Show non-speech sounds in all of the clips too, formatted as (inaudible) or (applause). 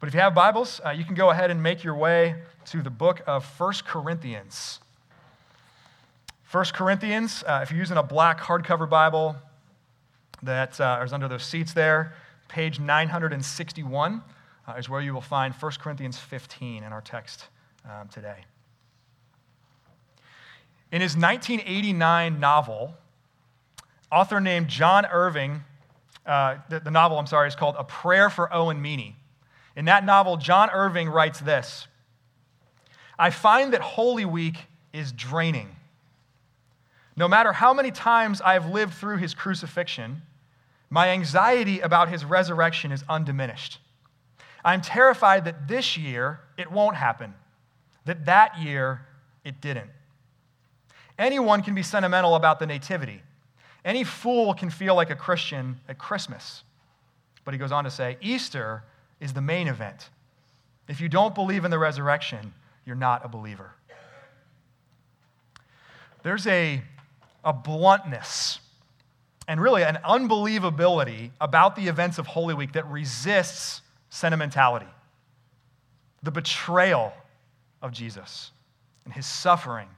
But if you have Bibles, uh, you can go ahead and make your way to the book of 1 Corinthians. 1 Corinthians, uh, if you're using a black hardcover Bible that uh, is under those seats there, page 961 uh, is where you will find 1 Corinthians 15 in our text um, today. In his 1989 novel, author named John Irving, uh, the, the novel, I'm sorry, is called A Prayer for Owen Meany. In that novel, John Irving writes this I find that Holy Week is draining. No matter how many times I have lived through his crucifixion, my anxiety about his resurrection is undiminished. I'm terrified that this year it won't happen, that that year it didn't. Anyone can be sentimental about the Nativity. Any fool can feel like a Christian at Christmas. But he goes on to say Easter is the main event. If you don't believe in the resurrection, you're not a believer. There's a, a bluntness and really an unbelievability about the events of Holy Week that resists sentimentality. The betrayal of Jesus and his suffering,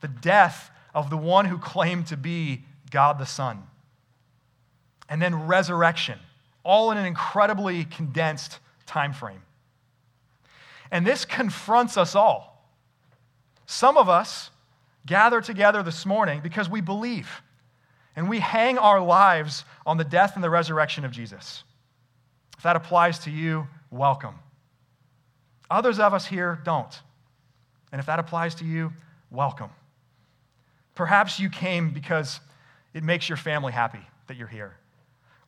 the death of the one who claimed to be God the Son, and then resurrection all in an incredibly condensed time frame. And this confronts us all. Some of us gather together this morning because we believe and we hang our lives on the death and the resurrection of Jesus. If that applies to you, welcome. Others of us here don't. And if that applies to you, welcome. Perhaps you came because it makes your family happy that you're here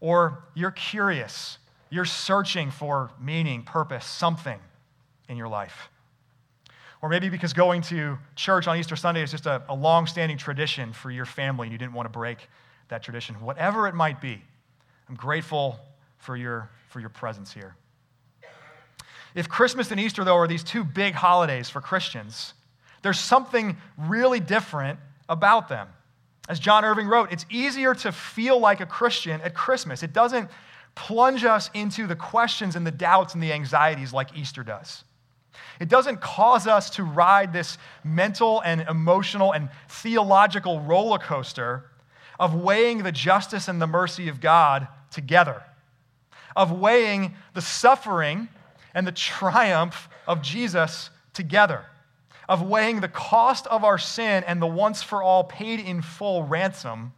or you're curious, you're searching for meaning, purpose, something in your life. Or maybe because going to church on Easter Sunday is just a, a long standing tradition for your family and you didn't want to break that tradition. Whatever it might be, I'm grateful for your, for your presence here. If Christmas and Easter, though, are these two big holidays for Christians, there's something really different about them. As John Irving wrote, it's easier to feel like a Christian at Christmas. It doesn't plunge us into the questions and the doubts and the anxieties like Easter does. It doesn't cause us to ride this mental and emotional and theological roller coaster of weighing the justice and the mercy of God together, of weighing the suffering and the triumph of Jesus together of weighing the cost of our sin and the once for all paid in full ransom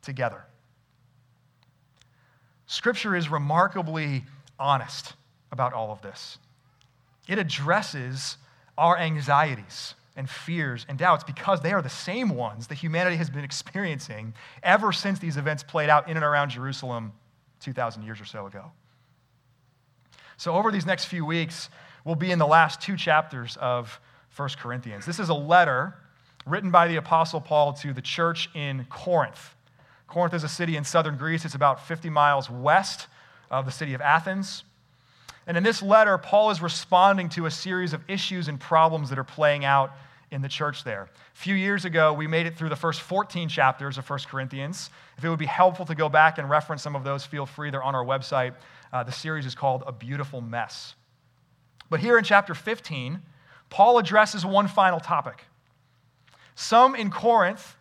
together. Scripture is remarkably honest about all of this. It addresses our anxieties and fears and doubts because they are the same ones that humanity has been experiencing ever since these events played out in and around Jerusalem 2,000 years or so ago. So, over these next few weeks, we'll be in the last two chapters of 1 Corinthians. This is a letter written by the Apostle Paul to the church in Corinth. Corinth is a city in southern Greece, it's about 50 miles west of the city of Athens. And in this letter, Paul is responding to a series of issues and problems that are playing out in the church there. A few years ago, we made it through the first 14 chapters of 1 Corinthians. If it would be helpful to go back and reference some of those, feel free. They're on our website. Uh, the series is called A Beautiful Mess. But here in chapter 15, Paul addresses one final topic. Some in Corinth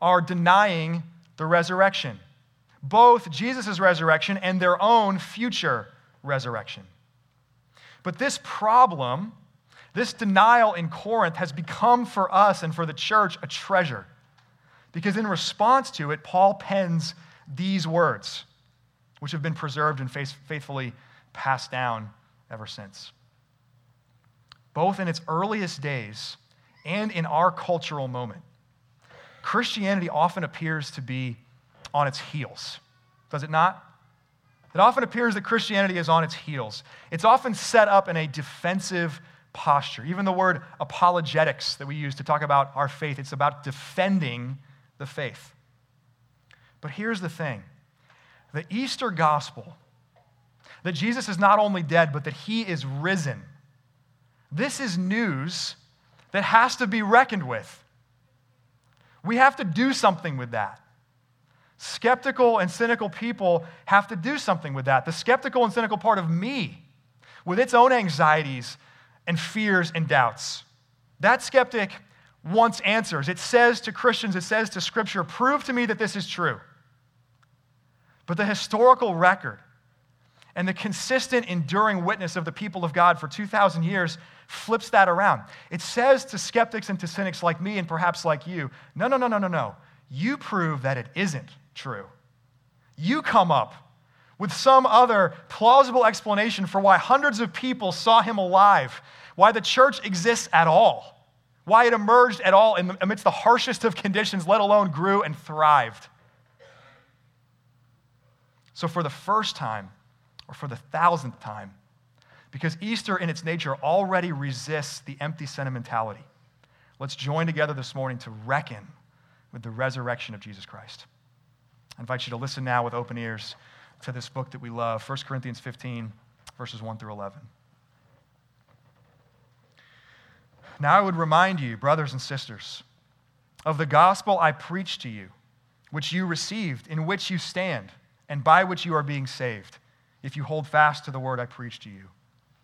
are denying the resurrection, both Jesus' resurrection and their own future resurrection. But this problem, this denial in Corinth, has become for us and for the church a treasure. Because in response to it, Paul pens these words, which have been preserved and faithfully passed down ever since both in its earliest days and in our cultural moment. Christianity often appears to be on its heels, does it not? It often appears that Christianity is on its heels. It's often set up in a defensive posture. Even the word apologetics that we use to talk about our faith, it's about defending the faith. But here's the thing the Easter gospel that Jesus is not only dead, but that he is risen this is news that has to be reckoned with. We have to do something with that. Skeptical and cynical people have to do something with that. The skeptical and cynical part of me with its own anxieties and fears and doubts. That skeptic wants answers. It says to Christians, it says to Scripture, prove to me that this is true. But the historical record and the consistent, enduring witness of the people of God for 2,000 years flips that around. It says to skeptics and to cynics like me and perhaps like you no, no, no, no, no, no. You prove that it isn't true. You come up with some other plausible explanation for why hundreds of people saw him alive, why the church exists at all, why it emerged at all amidst the harshest of conditions, let alone grew and thrived. So, for the first time, or for the thousandth time, because Easter in its nature already resists the empty sentimentality. Let's join together this morning to reckon with the resurrection of Jesus Christ. I invite you to listen now with open ears to this book that we love, 1 Corinthians 15, verses 1 through 11. Now I would remind you, brothers and sisters, of the gospel I preached to you, which you received, in which you stand, and by which you are being saved, if you hold fast to the word I preached to you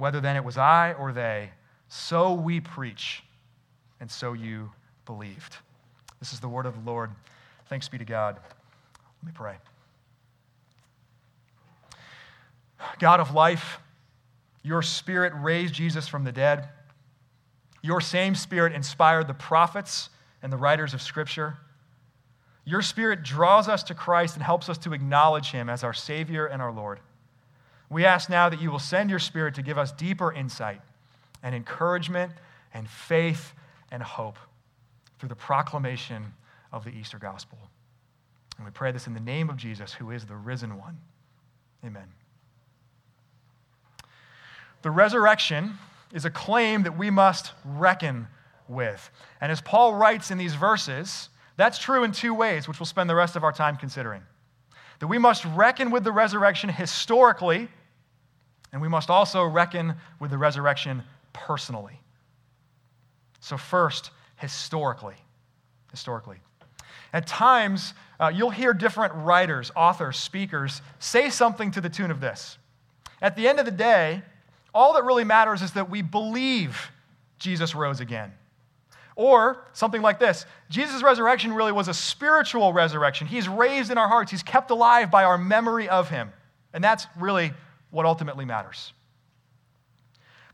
whether then it was I or they, so we preach, and so you believed. This is the word of the Lord. Thanks be to God. Let me pray. God of life, your spirit raised Jesus from the dead. Your same spirit inspired the prophets and the writers of Scripture. Your spirit draws us to Christ and helps us to acknowledge him as our Savior and our Lord. We ask now that you will send your Spirit to give us deeper insight and encouragement and faith and hope through the proclamation of the Easter gospel. And we pray this in the name of Jesus, who is the risen one. Amen. The resurrection is a claim that we must reckon with. And as Paul writes in these verses, that's true in two ways, which we'll spend the rest of our time considering. That we must reckon with the resurrection historically and we must also reckon with the resurrection personally. So, first, historically. Historically. At times, uh, you'll hear different writers, authors, speakers say something to the tune of this. At the end of the day, all that really matters is that we believe Jesus rose again. Or something like this Jesus' resurrection really was a spiritual resurrection. He's raised in our hearts, He's kept alive by our memory of Him. And that's really what ultimately matters.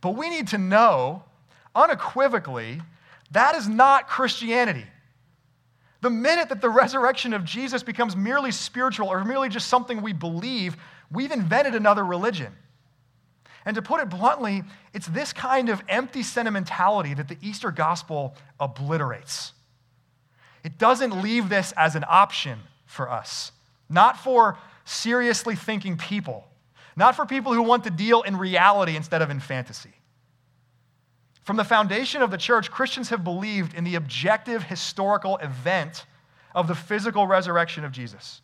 But we need to know unequivocally that is not Christianity. The minute that the resurrection of Jesus becomes merely spiritual or merely just something we believe, we've invented another religion. And to put it bluntly, it's this kind of empty sentimentality that the Easter gospel obliterates. It doesn't leave this as an option for us, not for seriously thinking people not for people who want to deal in reality instead of in fantasy. From the foundation of the church, Christians have believed in the objective historical event of the physical resurrection of Jesus.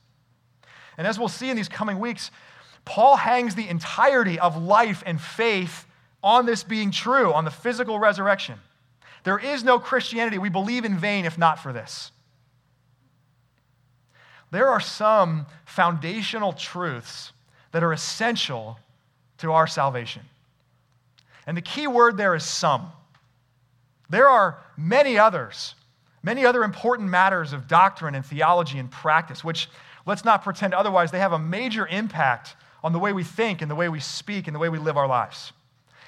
And as we'll see in these coming weeks, Paul hangs the entirety of life and faith on this being true, on the physical resurrection. There is no Christianity we believe in vain if not for this. There are some foundational truths that are essential to our salvation. And the key word there is some. There are many others, many other important matters of doctrine and theology and practice, which, let's not pretend otherwise, they have a major impact on the way we think and the way we speak and the way we live our lives.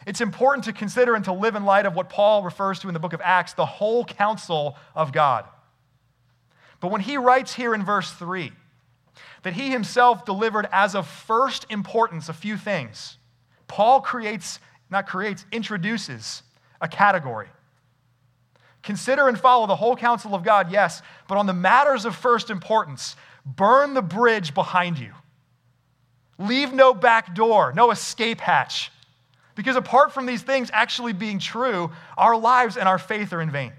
it's important to consider and to live in light of what Paul refers to in the book of Acts the whole counsel of God. But when he writes here in verse 3 that he himself delivered as of first importance a few things, Paul creates, not creates, introduces a category. Consider and follow the whole counsel of God, yes, but on the matters of first importance, burn the bridge behind you. Leave no back door, no escape hatch. Because apart from these things actually being true, our lives and our faith are in vain.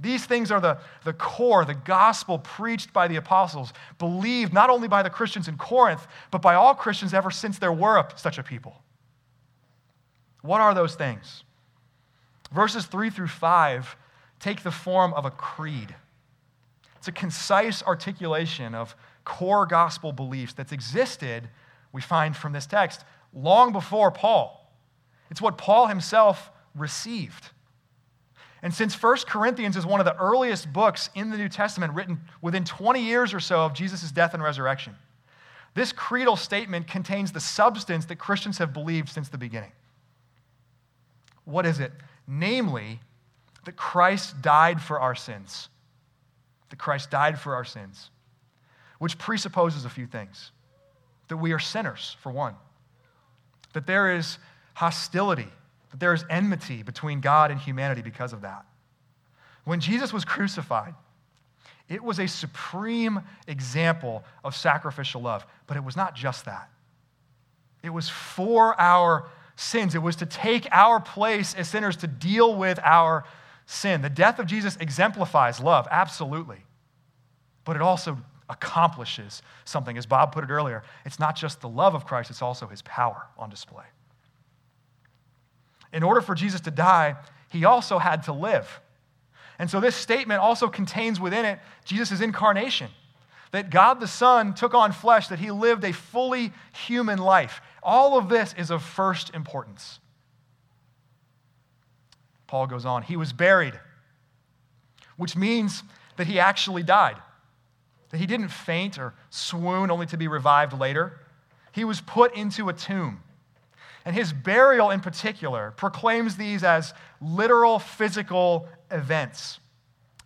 These things are the, the core, the gospel preached by the apostles, believed not only by the Christians in Corinth, but by all Christians ever since there were such a people. What are those things? Verses 3 through 5 take the form of a creed. It's a concise articulation of core gospel beliefs that's existed, we find from this text, long before Paul. It's what Paul himself received. And since 1 Corinthians is one of the earliest books in the New Testament written within 20 years or so of Jesus' death and resurrection, this creedal statement contains the substance that Christians have believed since the beginning. What is it? Namely, that Christ died for our sins. That Christ died for our sins, which presupposes a few things. That we are sinners, for one that there is hostility, that there is enmity between God and humanity because of that. When Jesus was crucified, it was a supreme example of sacrificial love, but it was not just that. It was for our sins. It was to take our place as sinners to deal with our sin. The death of Jesus exemplifies love, absolutely. But it also accomplishes something. As Bob put it earlier, it's not just the love of Christ, it's also his power on display. In order for Jesus to die, he also had to live. And so this statement also contains within it Jesus' incarnation that God the Son took on flesh, that he lived a fully human life. All of this is of first importance. Paul goes on, he was buried, which means that he actually died that he didn't faint or swoon only to be revived later. He was put into a tomb. And his burial, in particular, proclaims these as literal physical events.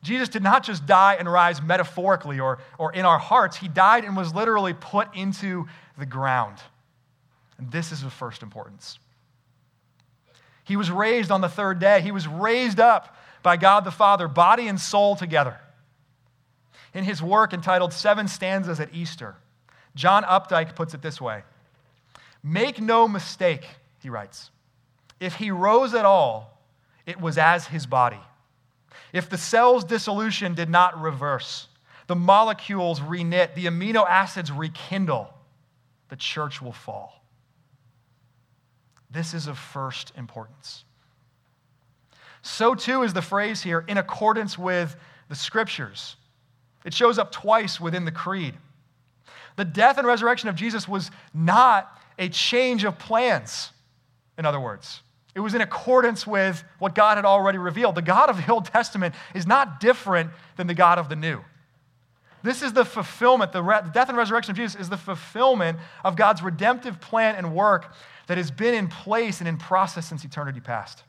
Jesus did not just die and rise metaphorically or, or in our hearts, he died and was literally put into the ground. And this is of first importance. He was raised on the third day, he was raised up by God the Father, body and soul together in his work entitled Seven Stanzas at Easter. John Updike puts it this way Make no mistake, he writes, if he rose at all, it was as his body. If the cell's dissolution did not reverse, the molecules reknit, the amino acids rekindle, the church will fall. This is of first importance. So, too, is the phrase here in accordance with the scriptures. It shows up twice within the creed. The death and resurrection of Jesus was not a change of plans, in other words. It was in accordance with what God had already revealed. The God of the Old Testament is not different than the God of the New. This is the fulfillment, the, re- the death and resurrection of Jesus is the fulfillment of God's redemptive plan and work that has been in place and in process since eternity past.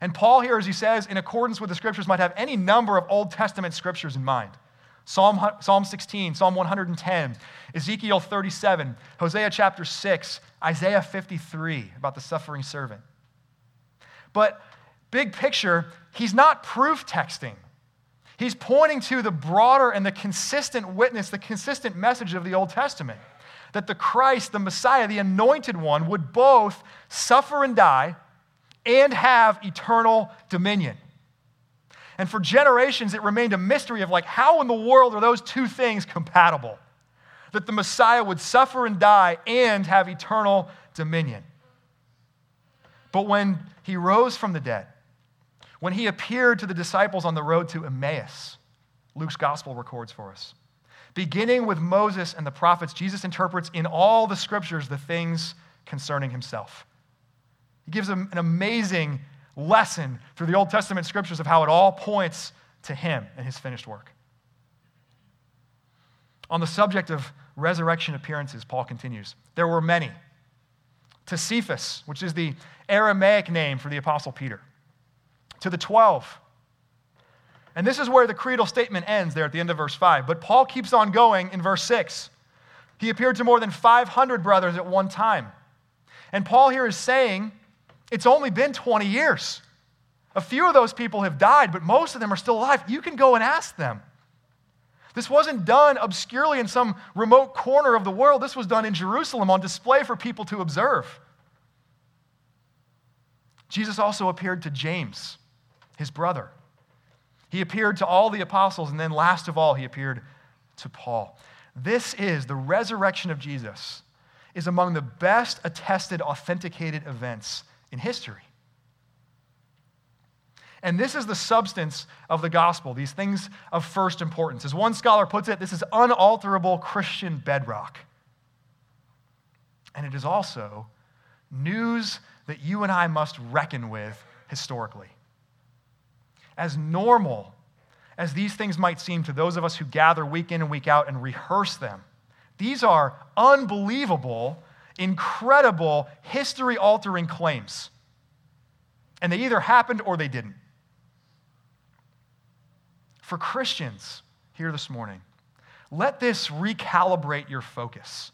And Paul here, as he says, in accordance with the scriptures, might have any number of Old Testament scriptures in mind. Psalm, Psalm 16, Psalm 110, Ezekiel 37, Hosea chapter 6, Isaiah 53 about the suffering servant. But big picture, he's not proof texting. He's pointing to the broader and the consistent witness, the consistent message of the Old Testament that the Christ, the Messiah, the anointed one, would both suffer and die and have eternal dominion. And for generations, it remained a mystery of like, how in the world are those two things compatible? That the Messiah would suffer and die and have eternal dominion. But when he rose from the dead, when he appeared to the disciples on the road to Emmaus, Luke's gospel records for us. Beginning with Moses and the prophets, Jesus interprets in all the scriptures the things concerning himself. He gives them an amazing lesson through the Old Testament scriptures of how it all points to him and his finished work. On the subject of resurrection appearances, Paul continues there were many, to Cephas, which is the Aramaic name for the Apostle Peter, to the 12. And this is where the creedal statement ends there at the end of verse 5. But Paul keeps on going in verse 6. He appeared to more than 500 brothers at one time. And Paul here is saying it's only been 20 years. A few of those people have died, but most of them are still alive. You can go and ask them. This wasn't done obscurely in some remote corner of the world. This was done in Jerusalem on display for people to observe. Jesus also appeared to James, his brother. He appeared to all the apostles, and then last of all, he appeared to Paul. This is the resurrection of Jesus, is among the best attested, authenticated events in history. And this is the substance of the gospel, these things of first importance. As one scholar puts it, this is unalterable Christian bedrock. And it is also news that you and I must reckon with historically. As normal as these things might seem to those of us who gather week in and week out and rehearse them, these are unbelievable, incredible, history altering claims. And they either happened or they didn't. For Christians here this morning, let this recalibrate your focus.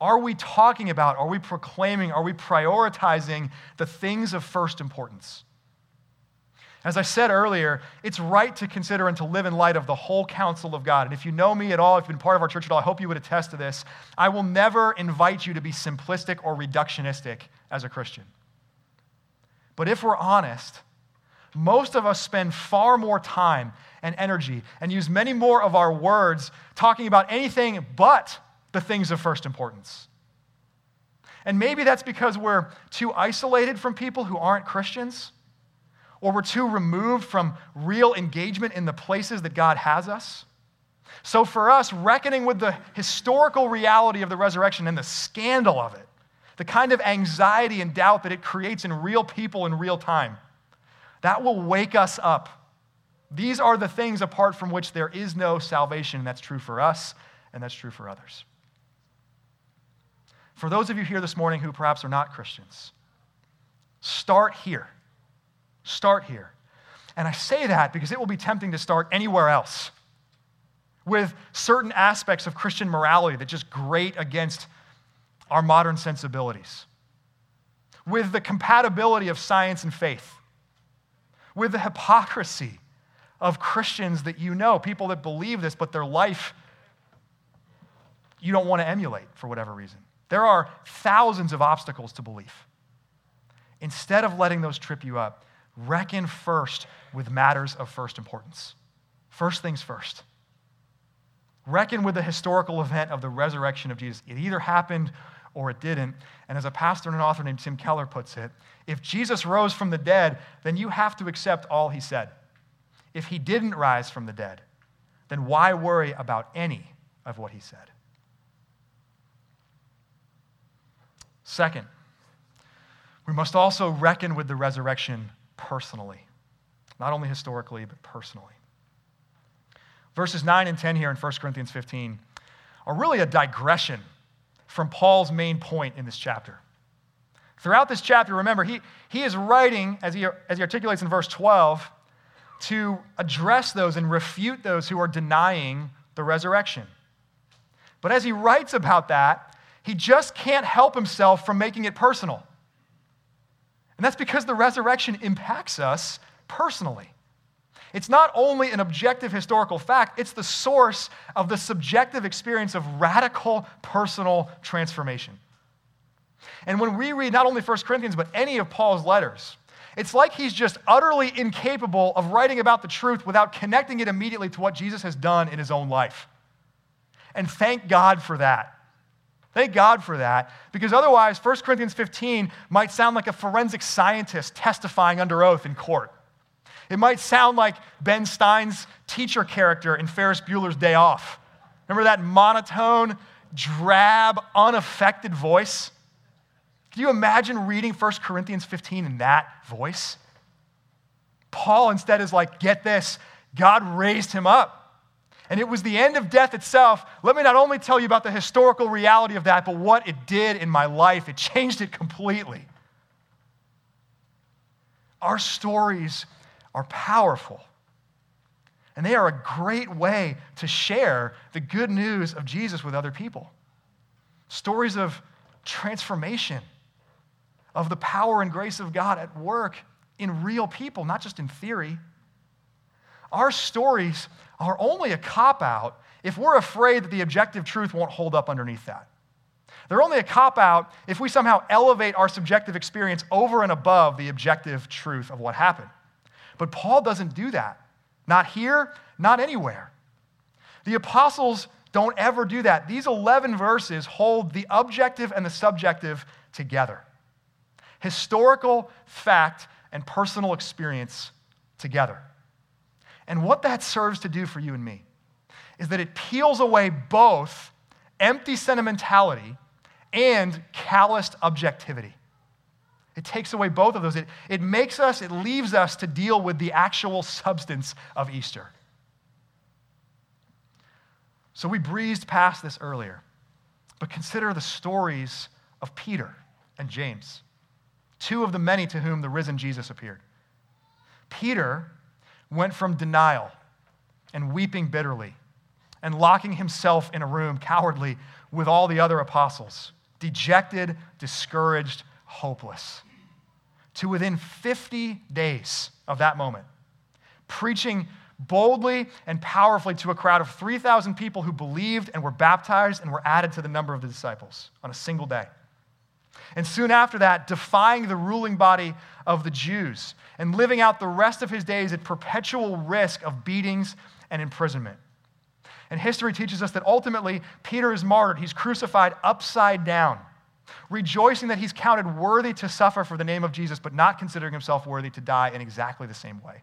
Are we talking about, are we proclaiming, are we prioritizing the things of first importance? As I said earlier, it's right to consider and to live in light of the whole counsel of God. And if you know me at all, if you've been part of our church at all, I hope you would attest to this. I will never invite you to be simplistic or reductionistic as a Christian. But if we're honest, most of us spend far more time and energy and use many more of our words talking about anything but the things of first importance. And maybe that's because we're too isolated from people who aren't Christians, or we're too removed from real engagement in the places that God has us. So, for us, reckoning with the historical reality of the resurrection and the scandal of it, the kind of anxiety and doubt that it creates in real people in real time, that will wake us up. These are the things apart from which there is no salvation. And that's true for us, and that's true for others. For those of you here this morning who perhaps are not Christians, start here. Start here. And I say that because it will be tempting to start anywhere else with certain aspects of Christian morality that just grate against our modern sensibilities, with the compatibility of science and faith with the hypocrisy of Christians that you know, people that believe this, but their life you don't want to emulate for whatever reason. There are thousands of obstacles to belief. Instead of letting those trip you up, reckon first with matters of first importance. First things first. Reckon with the historical event of the resurrection of Jesus. It either happened or it didn't. And as a pastor and an author named Tim Keller puts it, if Jesus rose from the dead, then you have to accept all he said. If he didn't rise from the dead, then why worry about any of what he said? Second, we must also reckon with the resurrection personally, not only historically, but personally. Verses 9 and 10 here in 1 Corinthians 15 are really a digression from Paul's main point in this chapter. Throughout this chapter, remember, he, he is writing, as he, as he articulates in verse 12, to address those and refute those who are denying the resurrection. But as he writes about that, he just can't help himself from making it personal. And that's because the resurrection impacts us personally. It's not only an objective historical fact, it's the source of the subjective experience of radical personal transformation. And when we read not only 1 Corinthians, but any of Paul's letters, it's like he's just utterly incapable of writing about the truth without connecting it immediately to what Jesus has done in his own life. And thank God for that. Thank God for that, because otherwise, 1 Corinthians 15 might sound like a forensic scientist testifying under oath in court. It might sound like Ben Stein's teacher character in Ferris Bueller's Day Off. Remember that monotone, drab, unaffected voice? Can you imagine reading 1 Corinthians 15 in that voice? Paul instead is like, get this, God raised him up. And it was the end of death itself, let me not only tell you about the historical reality of that, but what it did in my life. It changed it completely. Our stories are powerful, and they are a great way to share the good news of Jesus with other people. Stories of transformation, of the power and grace of God at work in real people, not just in theory. Our stories are only a cop out if we're afraid that the objective truth won't hold up underneath that. They're only a cop out if we somehow elevate our subjective experience over and above the objective truth of what happened. But Paul doesn't do that. Not here, not anywhere. The apostles don't ever do that. These 11 verses hold the objective and the subjective together historical fact and personal experience together. And what that serves to do for you and me is that it peels away both empty sentimentality and calloused objectivity. It takes away both of those. It, it makes us, it leaves us to deal with the actual substance of Easter. So we breezed past this earlier, but consider the stories of Peter and James, two of the many to whom the risen Jesus appeared. Peter went from denial and weeping bitterly and locking himself in a room cowardly with all the other apostles, dejected, discouraged, hopeless, to within 50 days of that moment, preaching boldly and powerfully to a crowd of 3,000 people who believed and were baptized and were added to the number of the disciples on a single day. And soon after that, defying the ruling body of the Jews and living out the rest of his days at perpetual risk of beatings and imprisonment. And history teaches us that ultimately Peter is martyred. He's crucified upside down, rejoicing that he's counted worthy to suffer for the name of Jesus, but not considering himself worthy to die in exactly the same way.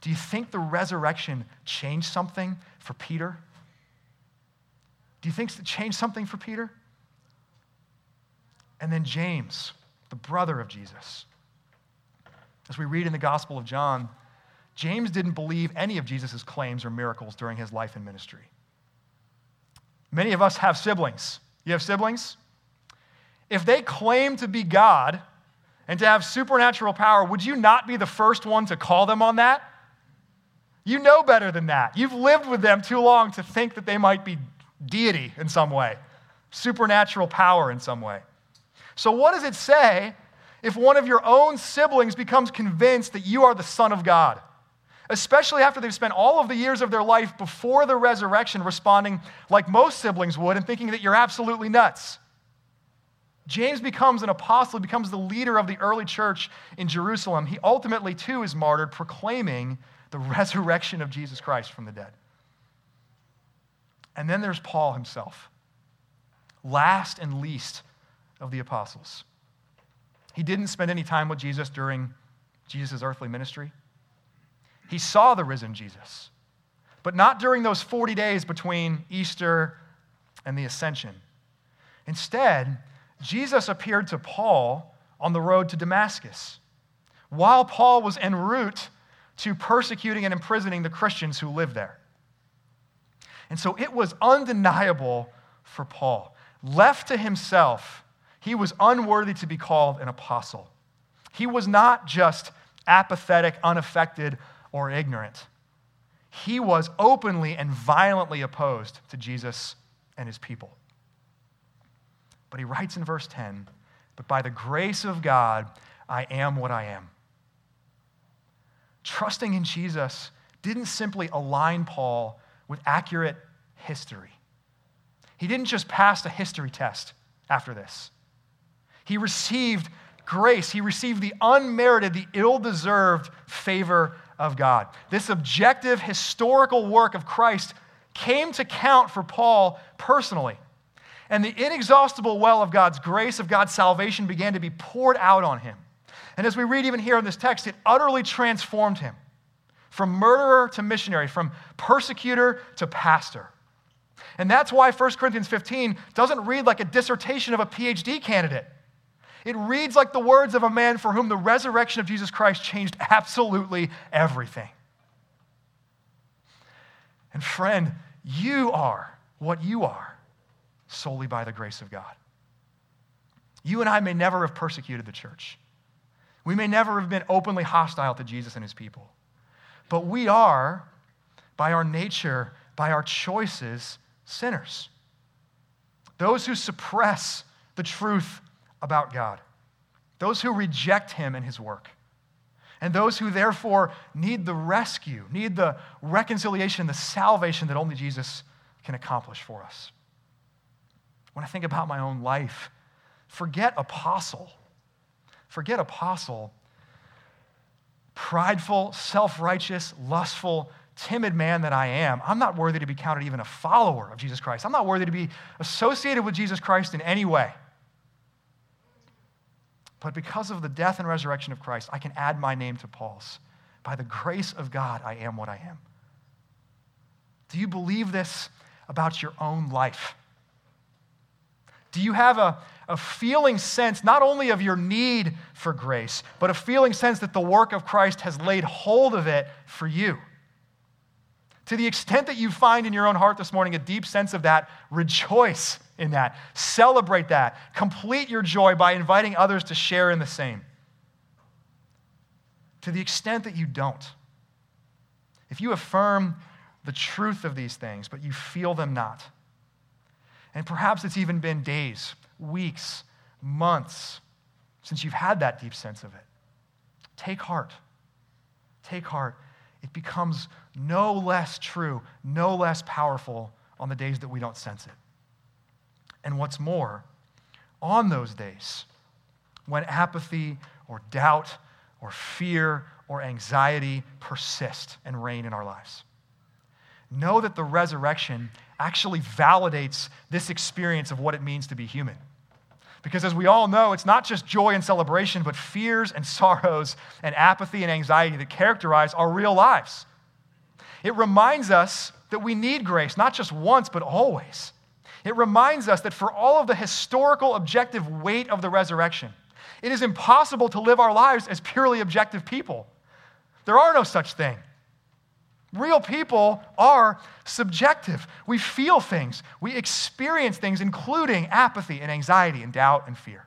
Do you think the resurrection changed something for Peter? Do you think it changed something for Peter? And then James, the brother of Jesus. As we read in the Gospel of John, James didn't believe any of Jesus' claims or miracles during his life and ministry. Many of us have siblings. You have siblings? If they claim to be God and to have supernatural power, would you not be the first one to call them on that? You know better than that. You've lived with them too long to think that they might be deity in some way, supernatural power in some way. So, what does it say if one of your own siblings becomes convinced that you are the Son of God? Especially after they've spent all of the years of their life before the resurrection responding like most siblings would and thinking that you're absolutely nuts. James becomes an apostle, becomes the leader of the early church in Jerusalem. He ultimately, too, is martyred, proclaiming the (laughs) resurrection of Jesus Christ from the dead. And then there's Paul himself, last and least of the apostles. He didn't spend any time with Jesus during Jesus' earthly ministry. He saw the risen Jesus, but not during those 40 days between Easter and the ascension. Instead, Jesus appeared to Paul on the road to Damascus while Paul was en route to persecuting and imprisoning the Christians who lived there. And so it was undeniable for Paul. Left to himself, he was unworthy to be called an apostle. He was not just apathetic, unaffected, or ignorant. He was openly and violently opposed to Jesus and his people. But he writes in verse 10 But by the grace of God, I am what I am trusting in Jesus didn't simply align Paul with accurate history. He didn't just pass a history test after this. He received grace. He received the unmerited, the ill deserved favor of God. This objective historical work of Christ came to count for Paul personally. And the inexhaustible well of God's grace, of God's salvation, began to be poured out on him. And as we read even here in this text, it utterly transformed him from murderer to missionary, from persecutor to pastor. And that's why 1 Corinthians 15 doesn't read like a dissertation of a PhD candidate. It reads like the words of a man for whom the resurrection of Jesus Christ changed absolutely everything. And friend, you are what you are solely by the grace of God. You and I may never have persecuted the church. We may never have been openly hostile to Jesus and his people. But we are, by our nature, by our choices, sinners. Those who suppress the truth about God, those who reject him and his work, and those who therefore need the rescue, need the reconciliation, the salvation that only Jesus can accomplish for us. When I think about my own life, forget apostle. Forget apostle. Prideful, self righteous, lustful, timid man that I am, I'm not worthy to be counted even a follower of Jesus Christ. I'm not worthy to be associated with Jesus Christ in any way. But because of the death and resurrection of Christ, I can add my name to Paul's. By the grace of God, I am what I am. Do you believe this about your own life? Do you have a, a feeling sense not only of your need for grace, but a feeling sense that the work of Christ has laid hold of it for you? To the extent that you find in your own heart this morning a deep sense of that, rejoice in that. Celebrate that. Complete your joy by inviting others to share in the same. To the extent that you don't, if you affirm the truth of these things, but you feel them not, and perhaps it's even been days, weeks, months since you've had that deep sense of it, take heart. Take heart it becomes no less true, no less powerful on the days that we don't sense it. And what's more, on those days, when apathy or doubt or fear or anxiety persist and reign in our lives, know that the resurrection actually validates this experience of what it means to be human. Because as we all know, it's not just joy and celebration, but fears and sorrows and apathy and anxiety that characterize our real lives. It reminds us that we need grace, not just once, but always. It reminds us that for all of the historical objective weight of the resurrection, it is impossible to live our lives as purely objective people. There are no such thing. Real people are subjective. We feel things, we experience things, including apathy and anxiety and doubt and fear.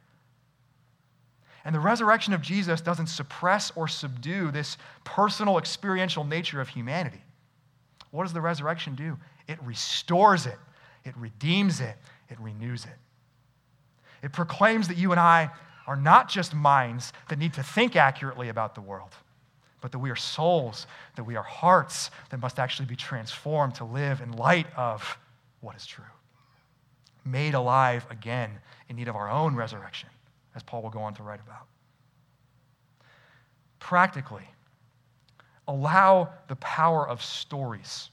And the resurrection of Jesus doesn't suppress or subdue this personal, experiential nature of humanity. What does the resurrection do? It restores it, it redeems it, it renews it. It proclaims that you and I are not just minds that need to think accurately about the world but that we are souls, that we are hearts that must actually be transformed to live in light of what is true. Made alive again in need of our own resurrection, as Paul will go on to write about. Practically, allow the power of stories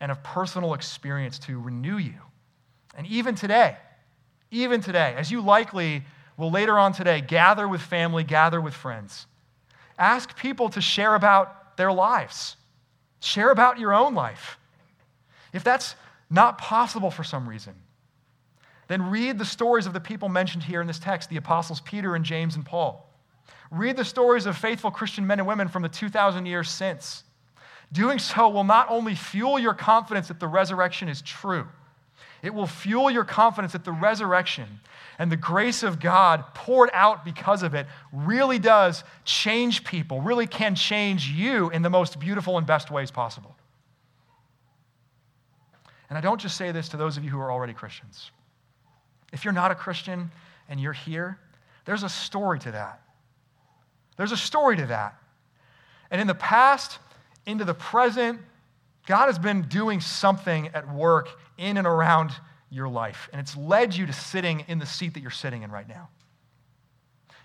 and of personal experience to renew you. And even today, even today, as you likely will later on today gather with family, gather with friends, Ask people to share about their lives, share about your own life. If that's not possible for some reason, then read the stories of the people mentioned here in this text the apostles Peter and James and Paul. Read the stories of faithful Christian men and women from the 2,000 years since. Doing so will not only fuel your confidence that the resurrection is true, it will fuel your confidence that the resurrection and the grace of God poured out because of it really does change people, really can change you in the most beautiful and best ways possible. And I don't just say this to those of you who are already Christians. If you're not a Christian and you're here, there's a story to that. There's a story to that. And in the past, into the present, God has been doing something at work in and around your life. And it's led you to sitting in the seat that you're sitting in right now.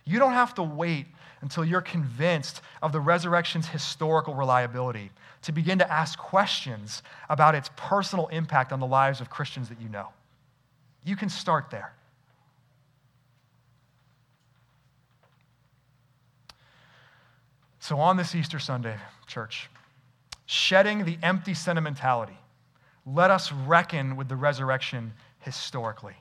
You don't have to wait until you're convinced of the resurrection's historical reliability to begin to ask questions about its personal impact on the lives of Christians that you know. You can start there. So, on this Easter Sunday, church, shedding the empty sentimentality let us reckon with the resurrection historically.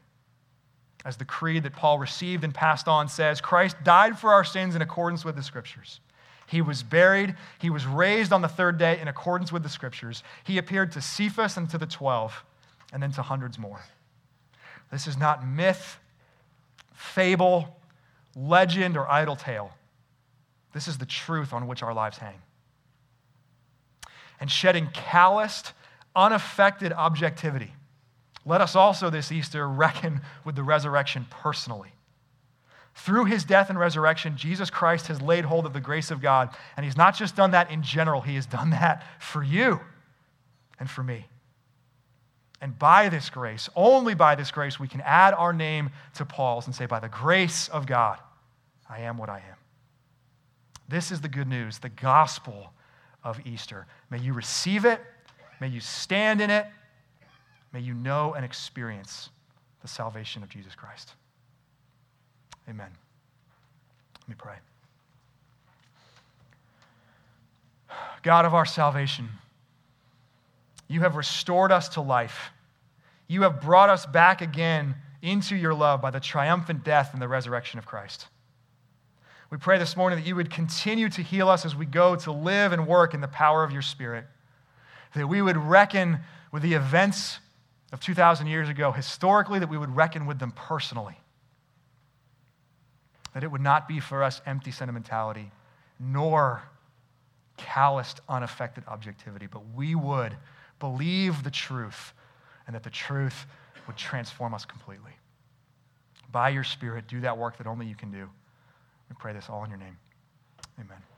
As the creed that Paul received and passed on says, Christ died for our sins in accordance with the scriptures. He was buried. He was raised on the third day in accordance with the scriptures. He appeared to Cephas and to the 12, and then to hundreds more. This is not myth, fable, legend, or idle tale. This is the truth on which our lives hang. And shedding calloused, unaffected objectivity, let us also this Easter reckon with the resurrection personally. Through his death and resurrection, Jesus Christ has laid hold of the grace of God. And he's not just done that in general, he has done that for you and for me. And by this grace, only by this grace, we can add our name to Paul's and say, By the grace of God, I am what I am. This is the good news, the gospel of Easter. May you receive it, may you stand in it, may you know and experience the salvation of Jesus Christ. Amen. Let me pray. God of our salvation, you have restored us to life. You have brought us back again into your love by the triumphant death and the resurrection of Christ. We pray this morning that you would continue to heal us as we go to live and work in the power of your Spirit, that we would reckon with the events of 2,000 years ago historically, that we would reckon with them personally that it would not be for us empty sentimentality, nor calloused, unaffected objectivity, but we would believe the truth and that the truth would transform us completely. By your Spirit, do that work that only you can do. We pray this all in your name. Amen.